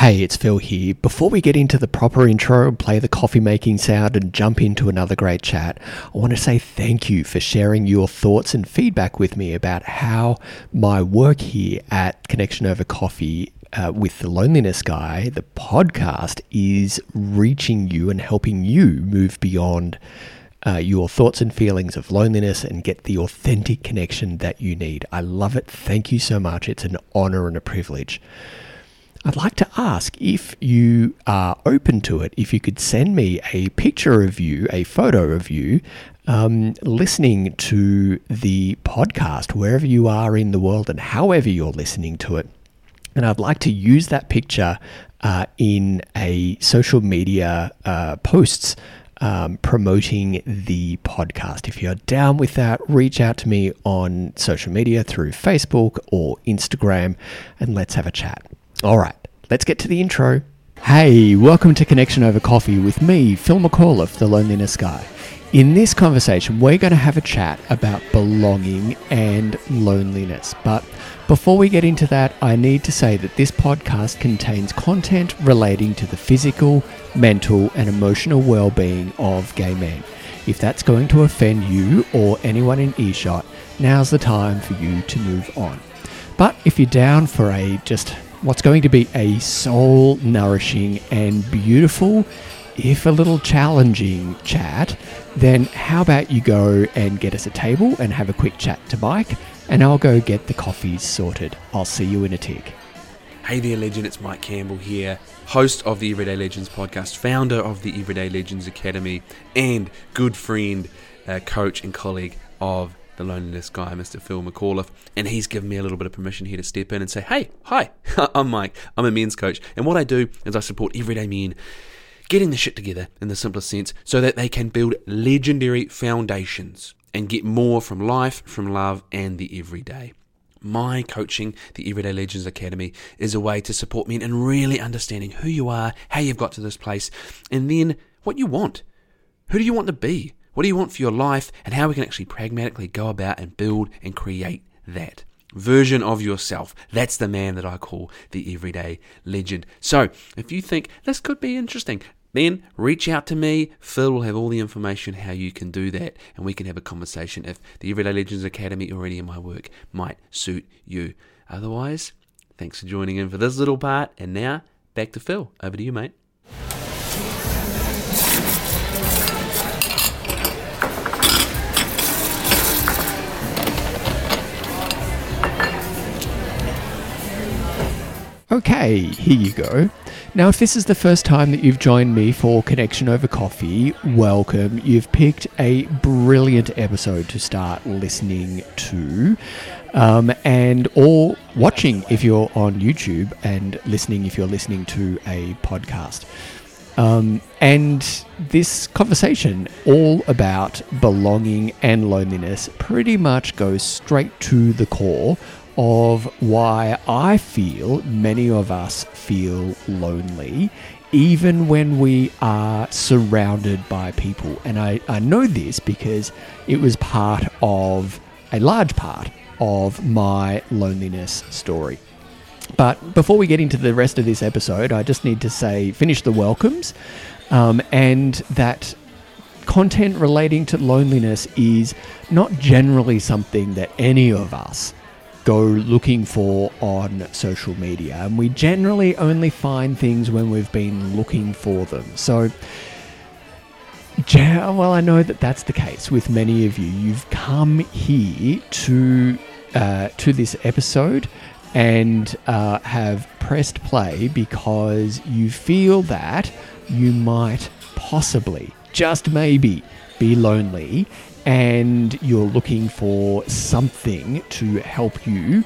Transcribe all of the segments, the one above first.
Hey, it's Phil here. Before we get into the proper intro, and play the coffee making sound, and jump into another great chat, I want to say thank you for sharing your thoughts and feedback with me about how my work here at Connection Over Coffee uh, with the Loneliness Guy, the podcast, is reaching you and helping you move beyond. Uh, your thoughts and feelings of loneliness and get the authentic connection that you need. I love it. Thank you so much. It's an honor and a privilege. I'd like to ask if you are open to it, if you could send me a picture of you, a photo of you, um, listening to the podcast, wherever you are in the world and however you're listening to it. And I'd like to use that picture uh, in a social media uh, posts um, promoting the podcast. If you're down with that, reach out to me on social media through Facebook or Instagram and let's have a chat. All right, let's get to the intro. Hey, welcome to Connection Over Coffee with me, Phil McAuliffe, the Loneliness Guy. In this conversation, we're going to have a chat about belonging and loneliness. But before we get into that, I need to say that this podcast contains content relating to the physical, mental, and emotional well being of gay men. If that's going to offend you or anyone in earshot, now's the time for you to move on. But if you're down for a just what's going to be a soul nourishing and beautiful, if a little challenging chat, then how about you go and get us a table and have a quick chat to Mike, and I'll go get the coffees sorted. I'll see you in a tick. Hey there, legend. It's Mike Campbell here, host of the Everyday Legends podcast, founder of the Everyday Legends Academy, and good friend, uh, coach, and colleague of the loneliness guy, Mr. Phil McAuliffe, and he's given me a little bit of permission here to step in and say, hey, hi, I'm Mike. I'm a men's coach. And what I do is I support everyday men getting the shit together in the simplest sense so that they can build legendary foundations and get more from life, from love, and the everyday. My coaching, the Everyday Legends Academy, is a way to support men in really understanding who you are, how you've got to this place, and then what you want. Who do you want to be? What do you want for your life, and how we can actually pragmatically go about and build and create that version of yourself. That's the man that I call the everyday legend. So, if you think this could be interesting, then reach out to me. Phil will have all the information how you can do that, and we can have a conversation if the Everyday Legends Academy or any of my work might suit you. Otherwise, thanks for joining in for this little part, and now back to Phil. Over to you, mate. Okay, here you go. Now, if this is the first time that you've joined me for Connection Over Coffee, welcome. You've picked a brilliant episode to start listening to, um, and or watching if you're on YouTube, and listening if you're listening to a podcast. Um, and this conversation, all about belonging and loneliness, pretty much goes straight to the core of why I feel many of us feel lonely, even when we are surrounded by people. And I, I know this because it was part of a large part of my loneliness story. But before we get into the rest of this episode, I just need to say finish the welcomes um, and that content relating to loneliness is not generally something that any of us go looking for on social media. And we generally only find things when we've been looking for them. So, yeah, well, I know that that's the case with many of you. You've come here to uh, to this episode and uh, have pressed play because you feel that you might possibly, just maybe, be lonely and you're looking for something to help you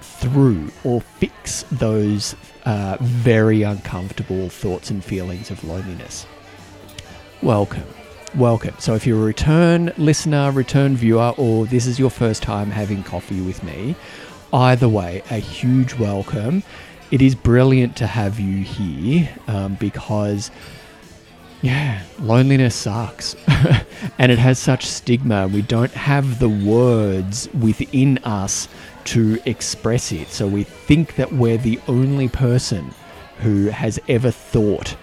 through or fix those uh, very uncomfortable thoughts and feelings of loneliness. Welcome. Welcome. So, if you're a return listener, return viewer, or this is your first time having coffee with me, either way, a huge welcome. It is brilliant to have you here um, because yeah, loneliness sucks. and it has such stigma. We don't have the words within us to express it. So we think that we're the only person who has ever thought,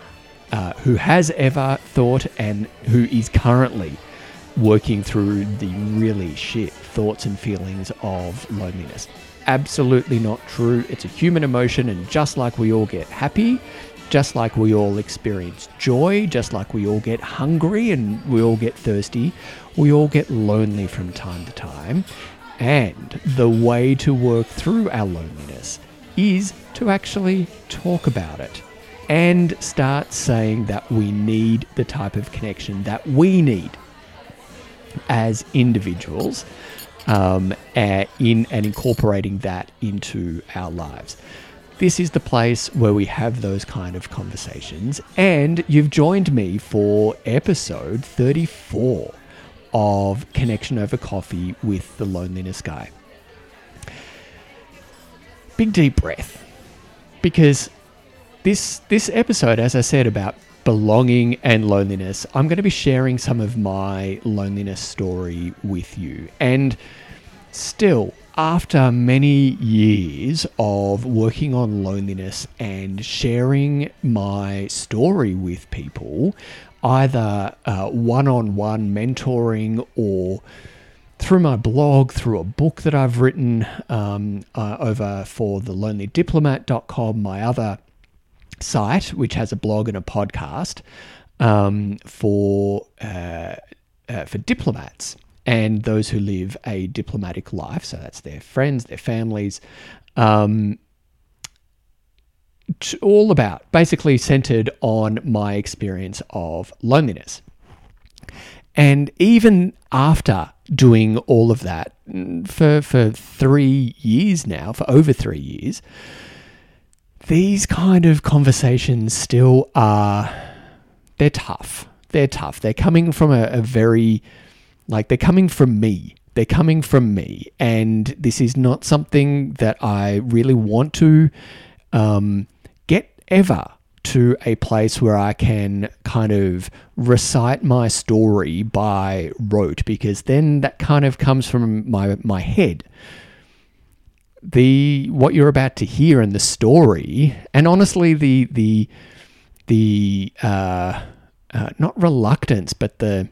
uh, who has ever thought, and who is currently working through the really shit thoughts and feelings of loneliness. Absolutely not true. It's a human emotion, and just like we all get happy, just like we all experience joy, just like we all get hungry and we all get thirsty, we all get lonely from time to time. And the way to work through our loneliness is to actually talk about it and start saying that we need the type of connection that we need as individuals um, in and incorporating that into our lives. This is the place where we have those kind of conversations, and you've joined me for episode 34 of Connection Over Coffee with the Loneliness Guy. Big deep breath, because this this episode, as I said about belonging and loneliness, I'm going to be sharing some of my loneliness story with you. And still, after many years of working on loneliness and sharing my story with people, either one on one mentoring or through my blog, through a book that I've written um, uh, over for the lonelydiplomat.com, my other site, which has a blog and a podcast um, for uh, uh, for diplomats and those who live a diplomatic life. So that's their friends, their families. Um, all about basically centered on my experience of loneliness. And even after doing all of that for, for three years now, for over three years, these kind of conversations still are, they're tough. They're tough. They're coming from a, a very, like, they're coming from me. They're coming from me. And this is not something that I really want to um, get ever to a place where I can kind of recite my story by rote because then that kind of comes from my my head the what you're about to hear in the story, and honestly, the the the uh, uh, not reluctance, but the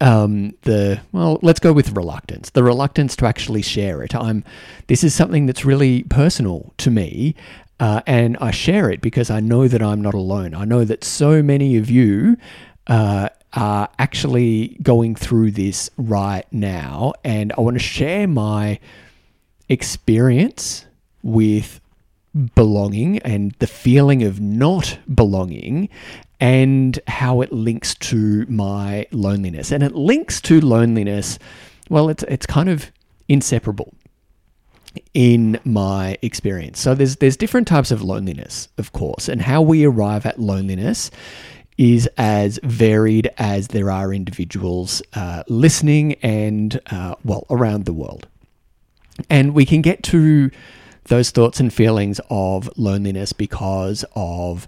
um, the well, let's go with reluctance. The reluctance to actually share it. I'm. This is something that's really personal to me, uh, and I share it because I know that I'm not alone. I know that so many of you. Uh, are actually going through this right now, and I want to share my experience with belonging and the feeling of not belonging and how it links to my loneliness. And it links to loneliness, well, it's, it's kind of inseparable in my experience. So there's there's different types of loneliness, of course, and how we arrive at loneliness is as varied as there are individuals uh, listening and uh, well around the world. And we can get to those thoughts and feelings of loneliness because of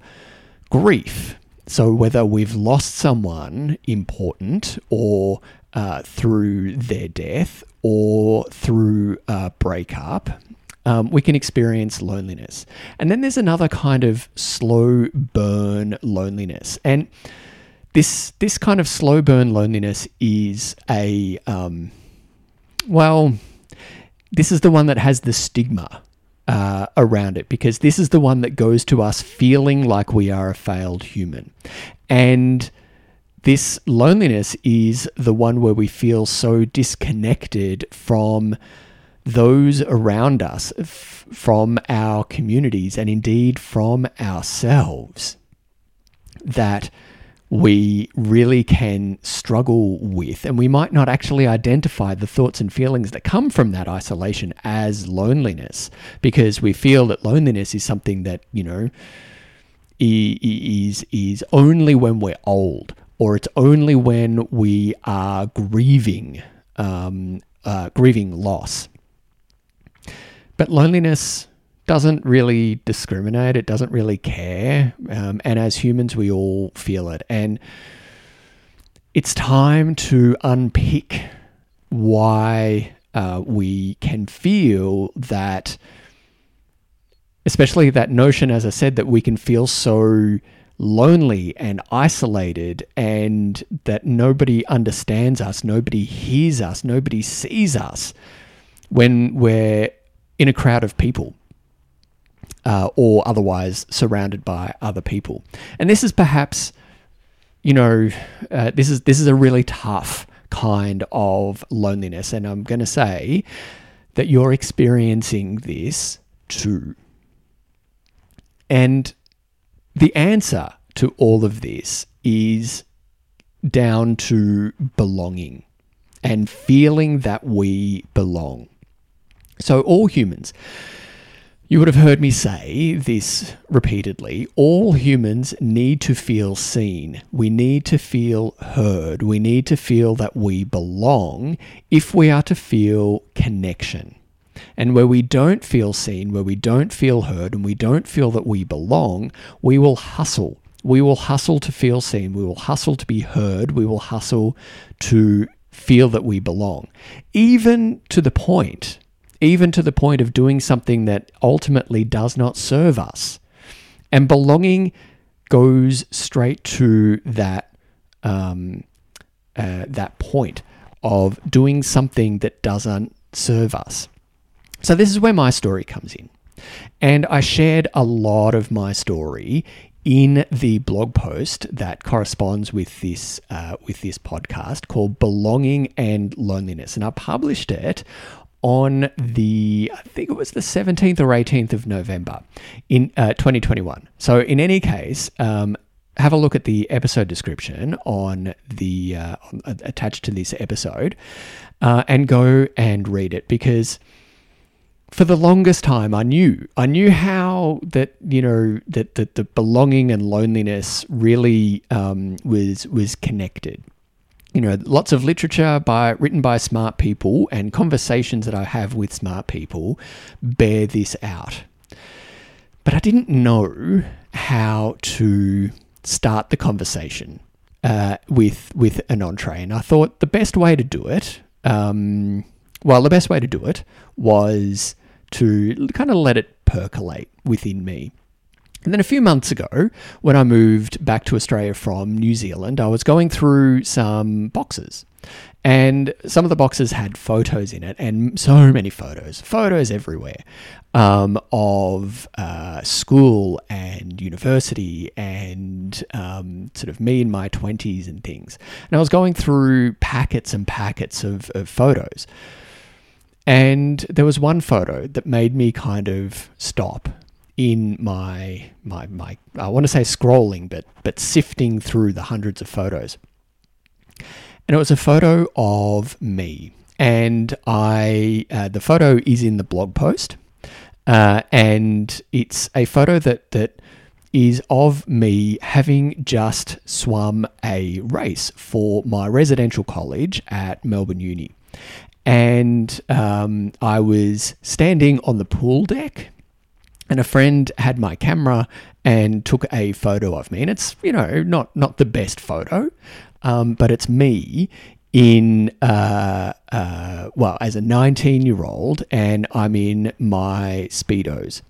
grief. So, whether we've lost someone important or uh, through their death or through a breakup, um, we can experience loneliness. And then there's another kind of slow burn loneliness. And this, this kind of slow burn loneliness is a, um, well, this is the one that has the stigma uh, around it because this is the one that goes to us feeling like we are a failed human. And this loneliness is the one where we feel so disconnected from those around us, f- from our communities, and indeed from ourselves that we really can struggle with, and we might not actually identify the thoughts and feelings that come from that isolation as loneliness because we feel that loneliness is something that, you know, is, is only when we're old or it's only when we are grieving, um, uh, grieving loss. But loneliness doesn't really discriminate. It doesn't really care. Um, and as humans, we all feel it. And it's time to unpick why uh, we can feel that especially that notion, as I said, that we can feel so lonely and isolated and that nobody understands us, nobody hears us, nobody sees us when we're in a crowd of people. Uh, or otherwise surrounded by other people, and this is perhaps, you know, uh, this is this is a really tough kind of loneliness, and I'm going to say that you're experiencing this too. And the answer to all of this is down to belonging and feeling that we belong. So, all humans, you would have heard me say this repeatedly. All humans need to feel seen. We need to feel heard. We need to feel that we belong if we are to feel connection. And where we don't feel seen, where we don't feel heard, and we don't feel that we belong, we will hustle. We will hustle to feel seen. We will hustle to be heard. We will hustle to feel that we belong. Even to the point, even to the point of doing something that ultimately does not serve us. And belonging goes straight to that um, uh, that point of doing something that doesn't serve us. So, this is where my story comes in. And I shared a lot of my story in the blog post that corresponds with this uh, with this podcast called "Belonging and Loneliness," and I published it on the I think it was the 17th or 18th of November in uh, 2021. So in any case, um, have a look at the episode description on the uh, attached to this episode, uh, and go and read it because for the longest time I knew I knew how that you know that, that the belonging and loneliness really um, was was connected. You know, lots of literature by written by smart people and conversations that I have with smart people bear this out. But I didn't know how to start the conversation uh, with with an entree, and I thought the best way to do it. Um, well, the best way to do it was to kind of let it percolate within me. And then a few months ago, when I moved back to Australia from New Zealand, I was going through some boxes. And some of the boxes had photos in it, and so many photos, photos everywhere um, of uh, school and university and um, sort of me in my 20s and things. And I was going through packets and packets of, of photos. And there was one photo that made me kind of stop in my my my I want to say scrolling, but but sifting through the hundreds of photos. And it was a photo of me, and I uh, the photo is in the blog post, uh, and it's a photo that that is of me having just swum a race for my residential college at Melbourne Uni and um, I was standing on the pool deck, and a friend had my camera and took a photo of me. And it's you know not not the best photo, um, but it's me in uh, uh, well as a 19 year old, and I'm in my speedos.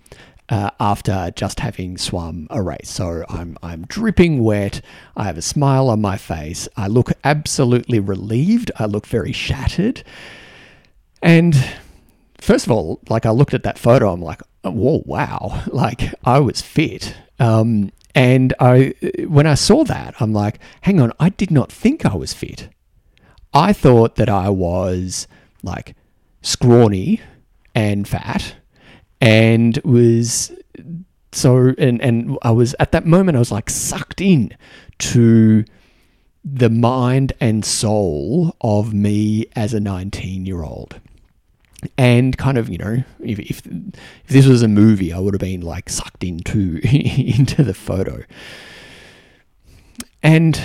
Uh, after just having swum a race. So I'm, I'm dripping wet. I have a smile on my face. I look absolutely relieved. I look very shattered. And first of all, like I looked at that photo, I'm like, whoa, wow, like I was fit. Um, and I, when I saw that, I'm like, hang on, I did not think I was fit. I thought that I was like scrawny and fat and was so and and I was at that moment I was like sucked in to the mind and soul of me as a 19 year old and kind of you know if, if, if this was a movie i would have been like sucked into into the photo. And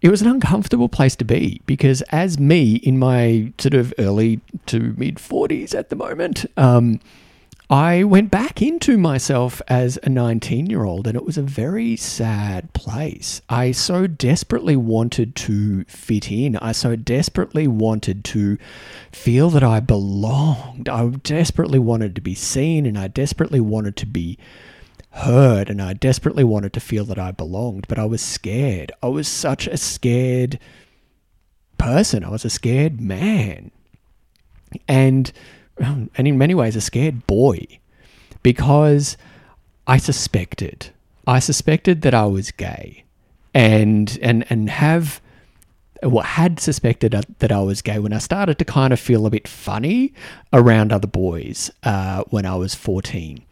it was an uncomfortable place to be because as me in my sort of early to mid 40s at the moment um, I went back into myself as a 19 year old, and it was a very sad place. I so desperately wanted to fit in. I so desperately wanted to feel that I belonged. I desperately wanted to be seen, and I desperately wanted to be heard, and I desperately wanted to feel that I belonged, but I was scared. I was such a scared person. I was a scared man. And and in many ways a scared boy because I suspected I suspected that I was gay and and and have well, had suspected that I was gay when I started to kind of feel a bit funny around other boys uh, when I was 14.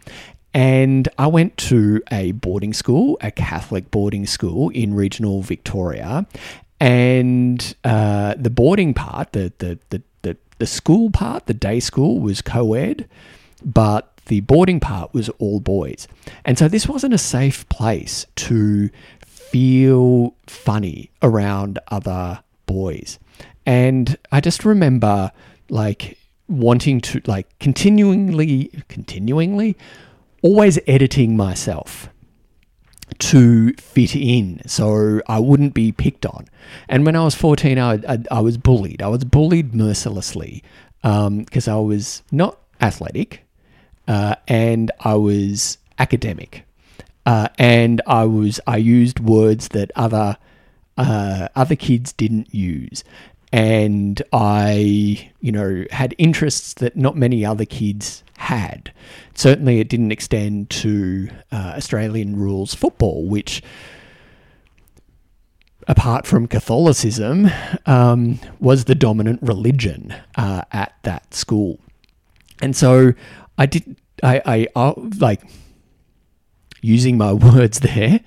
And I went to a boarding school, a Catholic boarding school in regional Victoria. And uh, the boarding part, the, the, the the school part, the day school, was co ed, but the boarding part was all boys. And so this wasn't a safe place to feel funny around other boys. And I just remember like wanting to like continually continuingly always editing myself to fit in so I wouldn't be picked on. And when I was 14, I, I, I was bullied. I was bullied mercilessly because um, I was not athletic uh, and I was academic. Uh, and I was I used words that other uh, other kids didn't use, and I you know had interests that not many other kids had. Certainly, it didn't extend to uh, Australian rules football, which, apart from Catholicism, um, was the dominant religion uh, at that school. And so I did, I, I, I like, using my words there,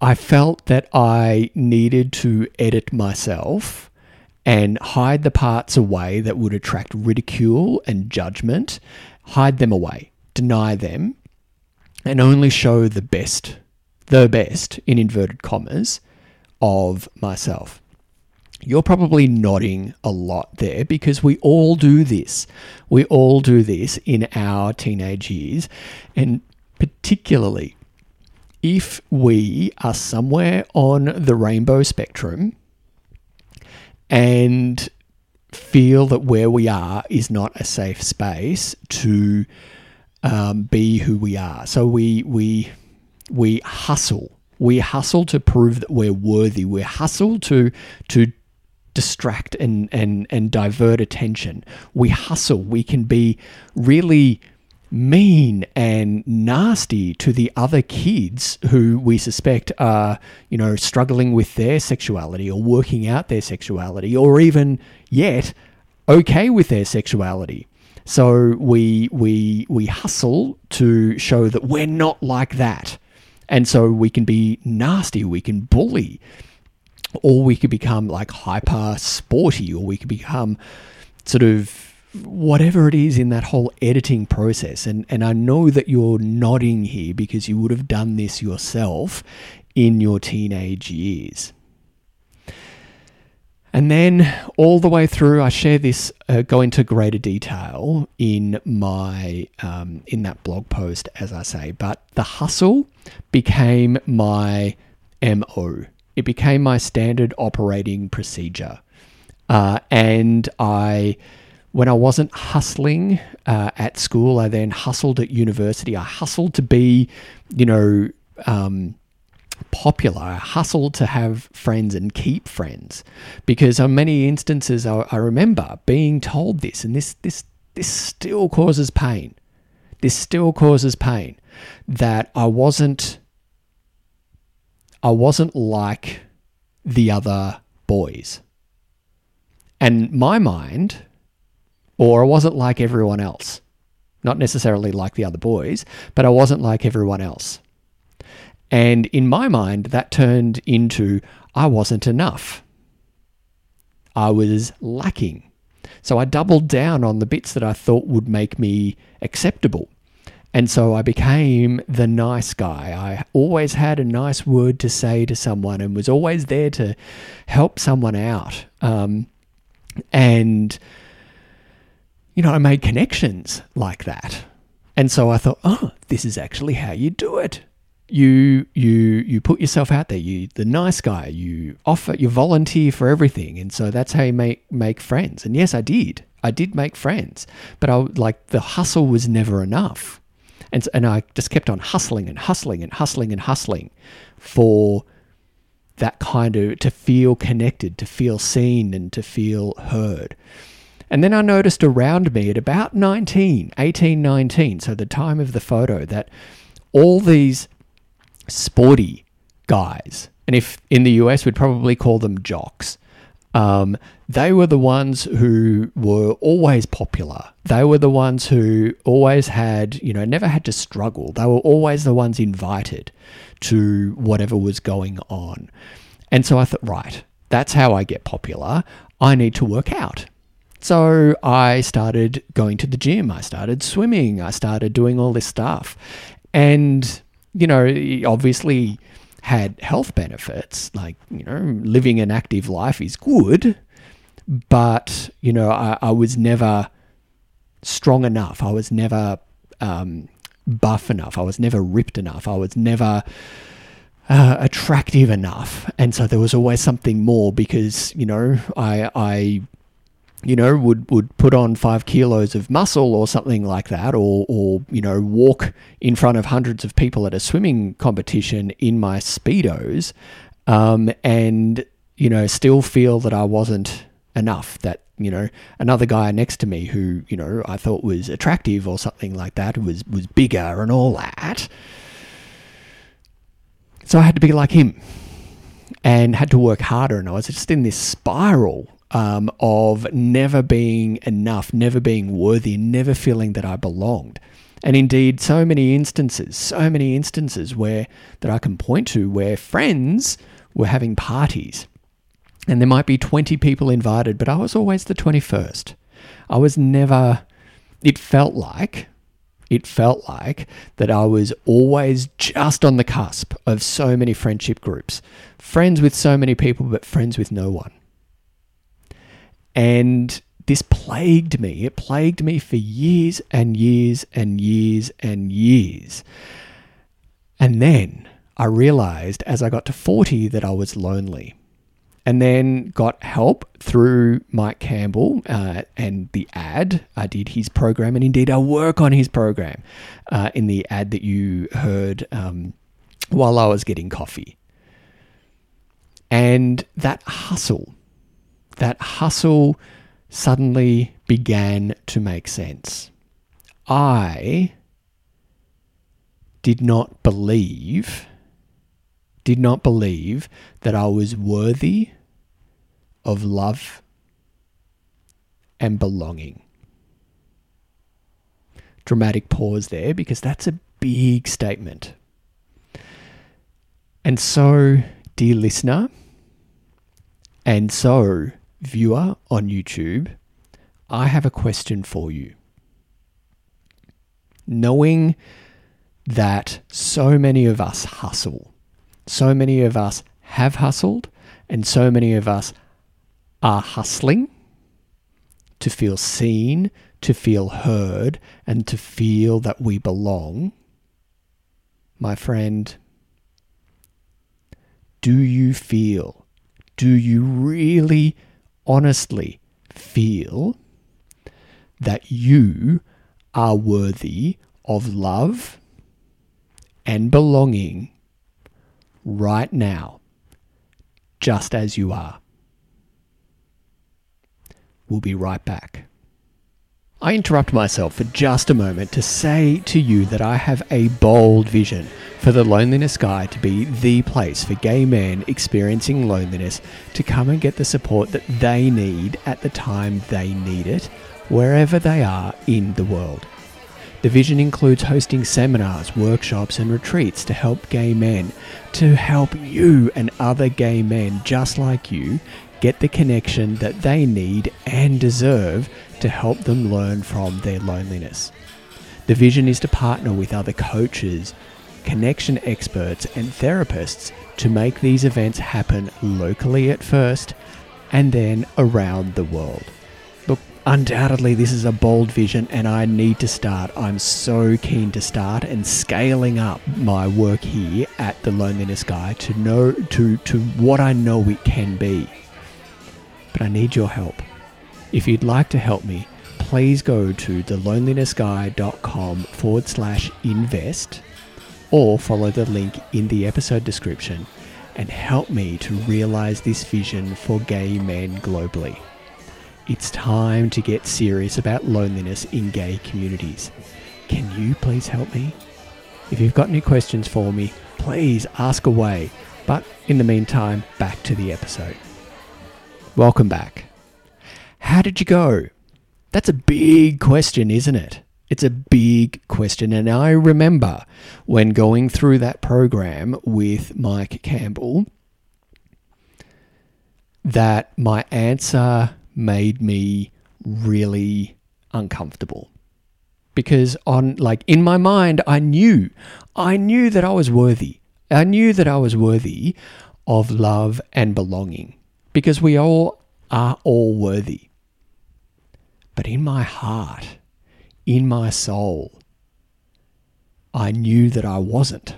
I felt that I needed to edit myself and hide the parts away that would attract ridicule and judgment hide them away, deny them, and only show the best, the best, in inverted commas, of myself. You're probably nodding a lot there because we all do this. We all do this in our teenage years. And particularly if we are somewhere on the rainbow spectrum and feel that where we are is not a safe space to um, be who we are. So we we we hustle. We hustle to prove that we're worthy. We hustle to to distract and and and divert attention. We hustle. We can be really mean and nasty to the other kids who we suspect are, you know, struggling with their sexuality or working out their sexuality or even yet okay with their sexuality. So we we we hustle to show that we're not like that. And so we can be nasty, we can bully, or we could become like hyper sporty, or we could become sort of whatever it is in that whole editing process. And, and I know that you're nodding here because you would have done this yourself in your teenage years. And then all the way through, I share this, uh, go into greater detail in my um, in that blog post, as I say. But the hustle became my mo. It became my standard operating procedure, uh, and I when I wasn't hustling uh, at school, I then hustled at university. I hustled to be, you know, um, popular. I hustled to have friends and keep friends because on many instances I, I remember being told this, and this this this still causes pain. This still causes pain that I wasn't I wasn't like the other boys. And my mind or I wasn't like everyone else. Not necessarily like the other boys, but I wasn't like everyone else. And in my mind, that turned into I wasn't enough. I was lacking. So I doubled down on the bits that I thought would make me acceptable. And so I became the nice guy. I always had a nice word to say to someone and was always there to help someone out. Um, and you know, I made connections like that. And so I thought, oh, this is actually how you do it. You you you put yourself out there. You the nice guy. You offer. You volunteer for everything, and so that's how you make make friends. And yes, I did. I did make friends, but I like the hustle was never enough, and and I just kept on hustling and hustling and hustling and hustling for that kind of to feel connected, to feel seen, and to feel heard. And then I noticed around me at about 19, 18, 19, so the time of the photo, that all these sporty guys, and if in the US we'd probably call them jocks, um, they were the ones who were always popular. They were the ones who always had, you know, never had to struggle. They were always the ones invited to whatever was going on. And so I thought, right, that's how I get popular. I need to work out. So I started going to the gym. I started swimming. I started doing all this stuff. And, you know, obviously had health benefits. Like, you know, living an active life is good. But, you know, I, I was never strong enough. I was never um, buff enough. I was never ripped enough. I was never. Uh, attractive enough, and so there was always something more because you know I I you know, would, would put on five kilos of muscle or something like that, or, or, you know, walk in front of hundreds of people at a swimming competition in my Speedos, um, and, you know, still feel that I wasn't enough, that, you know, another guy next to me who, you know, I thought was attractive or something like that was, was bigger and all that. So I had to be like him and had to work harder, and I was just in this spiral um, of never being enough, never being worthy, never feeling that I belonged. And indeed, so many instances, so many instances where that I can point to where friends were having parties. And there might be 20 people invited, but I was always the 21st. I was never, it felt like, it felt like that I was always just on the cusp of so many friendship groups. Friends with so many people, but friends with no one. And this plagued me. It plagued me for years and years and years and years. And then I realized as I got to 40 that I was lonely. And then got help through Mike Campbell uh, and the ad. I did his program, and indeed I work on his program uh, in the ad that you heard um, while I was getting coffee. And that hustle that hustle suddenly began to make sense. I did not believe, did not believe that I was worthy of love and belonging. Dramatic pause there because that's a big statement. And so, dear listener, and so, viewer on YouTube, I have a question for you. Knowing that so many of us hustle, so many of us have hustled, and so many of us are hustling to feel seen, to feel heard, and to feel that we belong, my friend, do you feel, do you really honestly feel that you are worthy of love and belonging right now, just as you are. We'll be right back. I interrupt myself for just a moment to say to you that I have a bold vision for the Loneliness Guy to be the place for gay men experiencing loneliness to come and get the support that they need at the time they need it, wherever they are in the world. The vision includes hosting seminars, workshops, and retreats to help gay men, to help you and other gay men just like you get the connection that they need and deserve to help them learn from their loneliness. The vision is to partner with other coaches, connection experts, and therapists to make these events happen locally at first and then around the world. Look, undoubtedly this is a bold vision and I need to start. I'm so keen to start and scaling up my work here at the Loneliness Guy to know to to what I know it can be. But I need your help. If you'd like to help me, please go to thelonelinessguy.com forward slash invest or follow the link in the episode description and help me to realize this vision for gay men globally. It's time to get serious about loneliness in gay communities. Can you please help me? If you've got any questions for me, please ask away. But in the meantime, back to the episode. Welcome back. How did you go? That's a big question, isn't it? It's a big question. And I remember when going through that program with Mike Campbell that my answer made me really uncomfortable because on like in my mind I knew I knew that I was worthy. I knew that I was worthy of love and belonging because we all are all worthy. But in my heart, in my soul, I knew that I wasn't.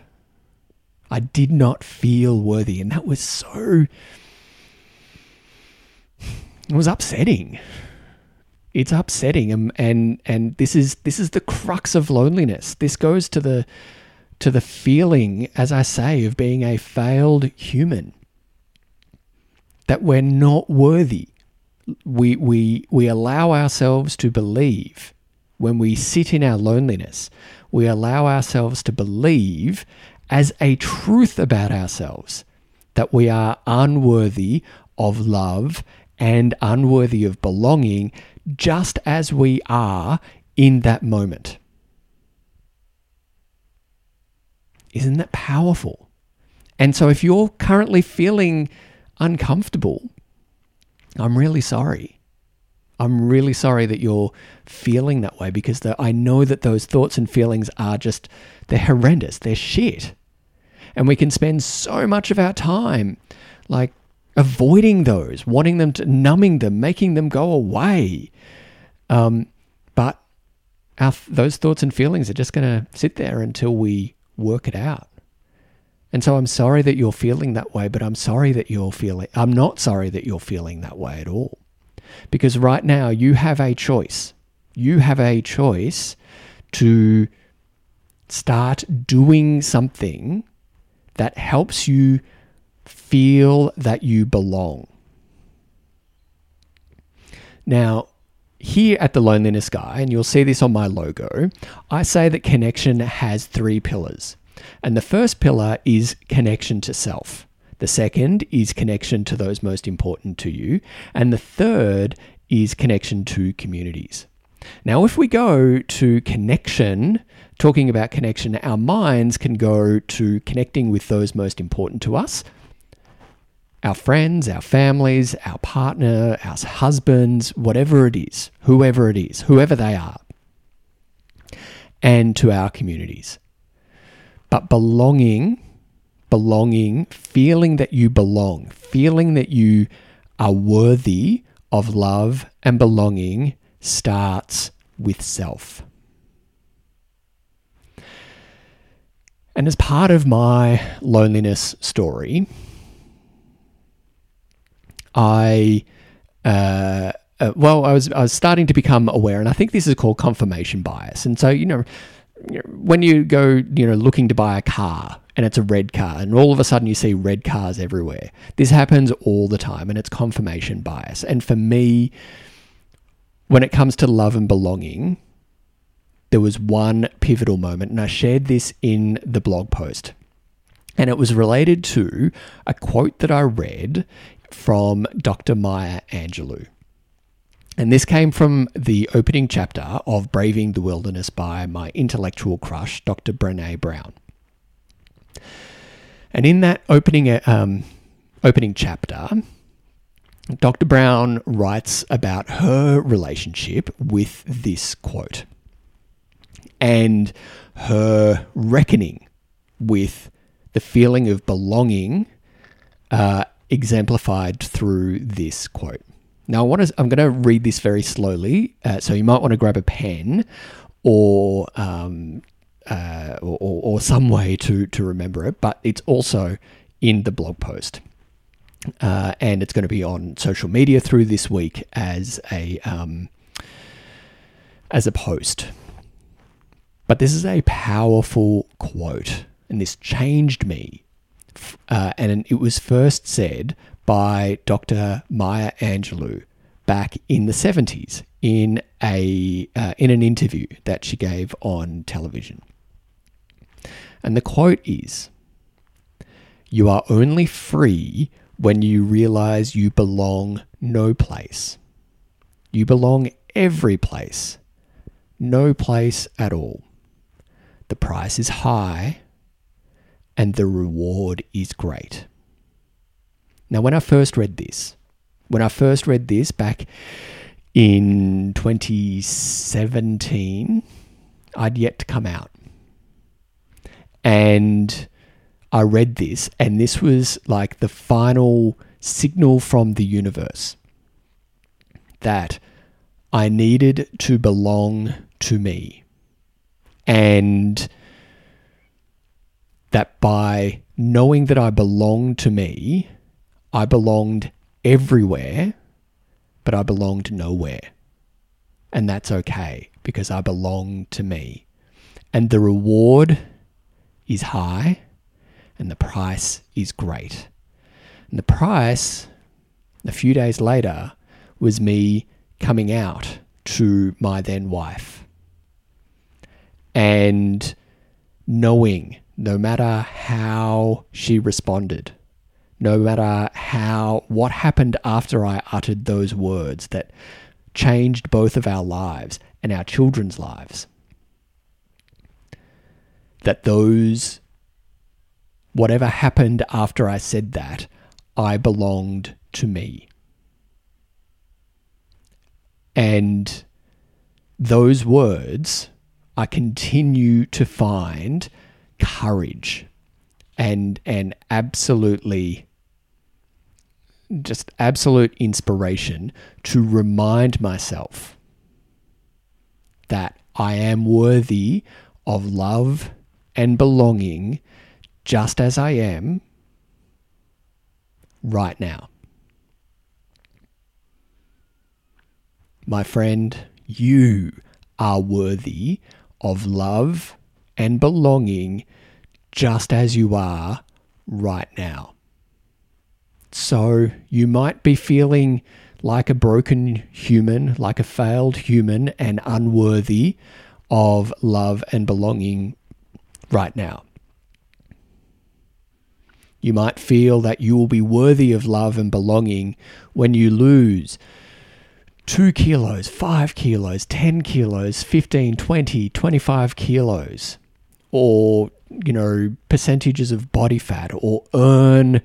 I did not feel worthy and that was so it was upsetting. It's upsetting, and and and this is this is the crux of loneliness. This goes to the to the feeling, as I say, of being a failed human. That we're not worthy. We we we allow ourselves to believe when we sit in our loneliness. We allow ourselves to believe as a truth about ourselves that we are unworthy of love and unworthy of belonging just as we are in that moment. Isn't that powerful? And so, if you're currently feeling uncomfortable, I'm really sorry. I'm really sorry that you're feeling that way because the, I know that those thoughts and feelings are just, they're horrendous. They're shit. And we can spend so much of our time like avoiding those, wanting them to, numbing them, making them go away. Um, but our, those thoughts and feelings are just going to sit there until we work it out. And so I'm sorry that you're feeling that way, but I'm sorry that you're feeling, I'm not sorry that you're feeling that way at all. Because right now you have a choice. You have a choice to start doing something that helps you feel that you belong. Now, here at the Loneliness Guy, and you'll see this on my logo, I say that connection has three pillars. And the first pillar is connection to self. The second is connection to those most important to you. And the third is connection to communities. Now, if we go to connection, talking about connection, our minds can go to connecting with those most important to us, our friends, our families, our partner, our husbands, whatever it is, whoever it is, whoever they are, and to our communities. But belonging, belonging, feeling that you belong, feeling that you are worthy of love and belonging starts with self. And as part of my loneliness story, I, uh, uh, well, I was I was starting to become aware, and I think this is called confirmation bias. And so, you know, when you go, you know, looking to buy a car and it's a red car, and all of a sudden you see red cars everywhere. This happens all the time, and it's confirmation bias. And for me, when it comes to love and belonging, there was one pivotal moment, and I shared this in the blog post. And it was related to a quote that I read from Dr. Maya Angelou. And this came from the opening chapter of Braving the Wilderness by my intellectual crush, Dr. Brene Brown. And in that opening, um, opening chapter, Dr. Brown writes about her relationship with this quote and her reckoning with the feeling of belonging uh, exemplified through this quote. Now, I want to, I'm going to read this very slowly, uh, so you might want to grab a pen or, um, uh, or, or, some way to, to remember it, but it's also in the blog post. Uh, and it's going to be on social media through this week as a um, as a post. But this is a powerful quote, and this changed me. Uh, and it was first said by Dr. Maya Angelou back in the 70s in a uh, in an interview that she gave on television. And the quote is You are only free when you realize you belong no place. You belong every place, no place at all. The price is high and the reward is great. Now, when I first read this, when I first read this back in 2017, I'd yet to come out. And I read this, and this was like the final signal from the universe that I needed to belong to me. And that by knowing that I belonged to me, I belonged everywhere, but I belonged nowhere. And that's okay because I belong to me. And the reward is high and the price is great. And the price, a few days later, was me coming out to my then wife and knowing no matter how she responded, no matter how what happened after I uttered those words that changed both of our lives and our children's lives. That those whatever happened after I said that, I belonged to me. And those words, I continue to find courage and and absolutely just absolute inspiration to remind myself that I am worthy of love and belonging just as I am right now. My friend, you are worthy of love and belonging just as you are right now. So you might be feeling like a broken human, like a failed human, and unworthy of love and belonging right now. You might feel that you will be worthy of love and belonging when you lose two kilos, five kilos, 10 kilos, 15, 20, 25 kilos, or, you know, percentages of body fat, or earn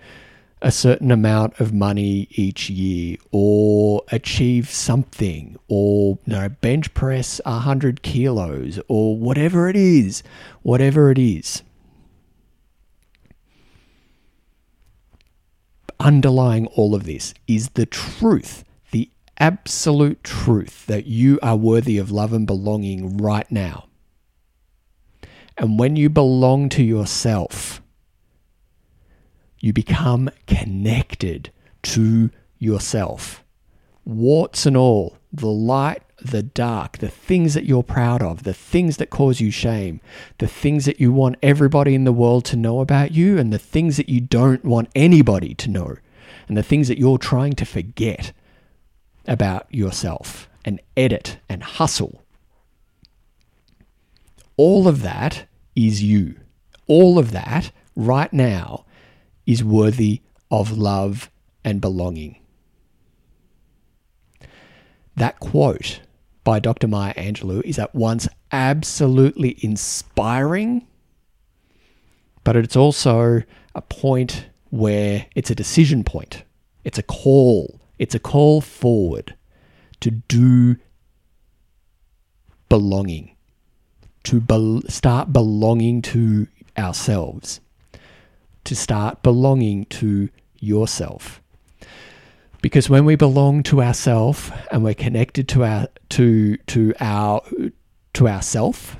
a certain amount of money each year, or achieve something, or, you know, bench press 100 kilos, or whatever it is, whatever it is. Underlying all of this is the truth the absolute truth that you are worthy of love and belonging right now. And when you belong to yourself, you become connected to yourself. Warts and all, the light, the dark, the things that you're proud of, the things that cause you shame, the things that you want everybody in the world to know about you, and the things that you don't want anybody to know, and the things that you're trying to forget about yourself and edit and hustle. All of that is you. All of that right now is worthy of love and belonging. That quote by Dr. Maya Angelou is at once absolutely inspiring, but it's also a point where it's a decision point. It's a call it's a call forward to do belonging, to be- start belonging to ourselves, to start belonging to yourself. Because when we belong to ourself and we're connected to our to to our to ourself,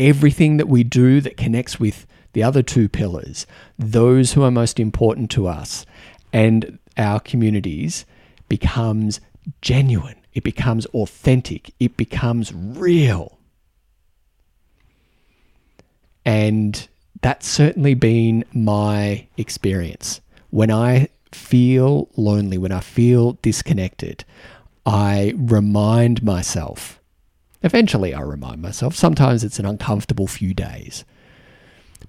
everything that we do that connects with the other two pillars, those who are most important to us and our communities, becomes genuine. It becomes authentic. It becomes real. And that's certainly been my experience. When I feel lonely, when I feel disconnected, I remind myself. Eventually, I remind myself. Sometimes it's an uncomfortable few days.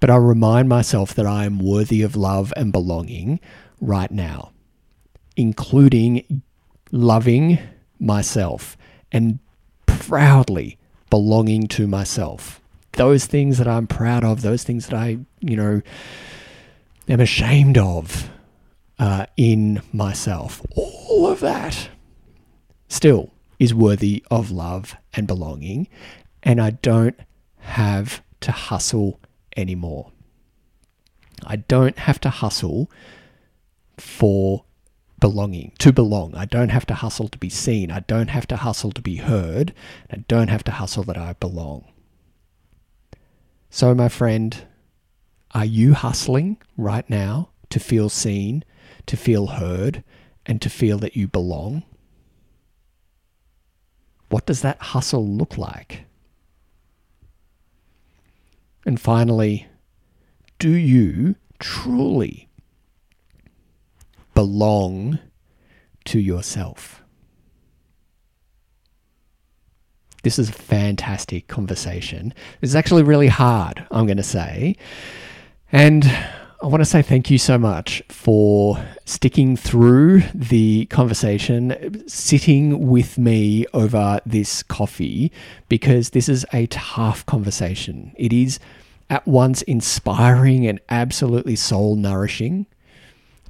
But I remind myself that I am worthy of love and belonging right now, including loving myself and proudly belonging to myself. Those things that I'm proud of, those things that I, you know, am ashamed of uh, in myself, all of that still is worthy of love and belonging. And I don't have to hustle anymore. I don't have to hustle for belonging, to belong. I don't have to hustle to be seen. I don't have to hustle to be heard. I don't have to hustle that I belong. So, my friend, are you hustling right now to feel seen, to feel heard, and to feel that you belong? What does that hustle look like? And finally, do you truly belong to yourself. This is a fantastic conversation. This is actually really hard, I'm going to say. And I want to say thank you so much for sticking through the conversation, sitting with me over this coffee, because this is a tough conversation. It is at once inspiring and absolutely soul nourishing.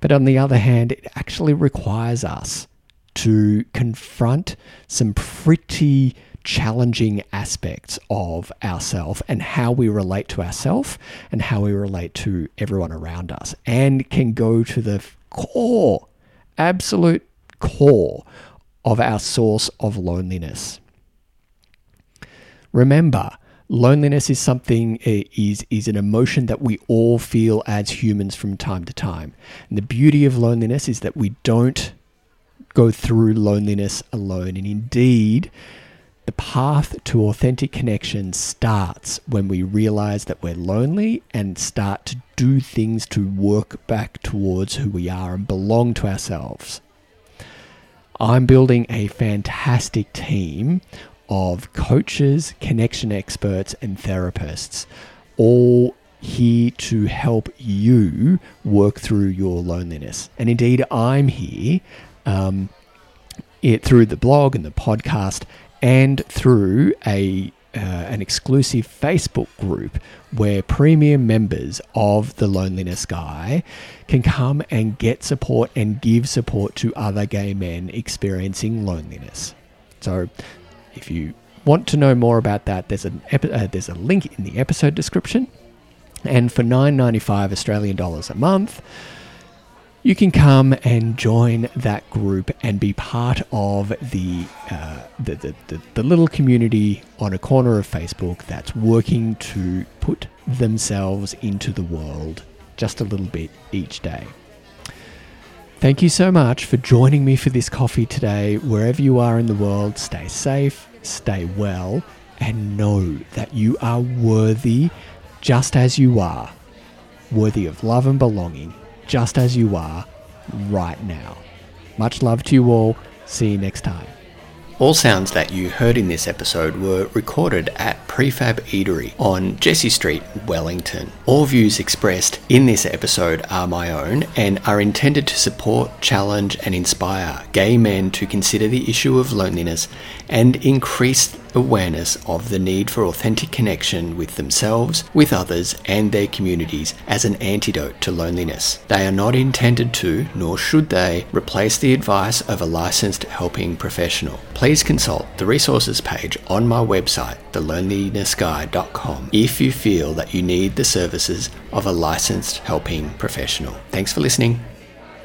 But on the other hand, it actually requires us to confront some pretty challenging aspects of ourself and how we relate to ourself and how we relate to everyone around us and can go to the core, absolute core of our source of loneliness. Remember, loneliness is something eh, is is an emotion that we all feel as humans from time to time. And the beauty of loneliness is that we don't go through loneliness alone. And indeed, the path to authentic connection starts when we realize that we're lonely and start to do things to work back towards who we are and belong to ourselves. I'm building a fantastic team of coaches, connection experts, and therapists, all here to help you work through your loneliness. And indeed, I'm here um, it, through the blog and the podcast and through a uh, an exclusive Facebook group where premium members of the Loneliness Guy can come and get support and give support to other gay men experiencing loneliness. So if you want to know more about that, there's an epi- uh, there's a link in the episode description. And for 9.95 Australian dollars a month, you can come and join that group and be part of the, uh, the, the, the, the little community on a corner of Facebook that's working to put themselves into the world just a little bit each day. Thank you so much for joining me for this coffee today. Wherever you are in the world, stay safe, stay well, and know that you are worthy just as you are, worthy of love and belonging, just as you are right now. Much love to you all. See you next time. All sounds that you heard in this episode were recorded at Prefab Eatery on Jessie Street, Wellington. All views expressed in this episode are my own and are intended to support, challenge, and inspire gay men to consider the issue of loneliness and increase awareness of the need for authentic connection with themselves, with others, and their communities as an antidote to loneliness. They are not intended to, nor should they, replace the advice of a licensed helping professional. Please consult the resources page on my website, thelonelinessguy.com, if you feel that you need the services of a licensed helping professional. Thanks for listening.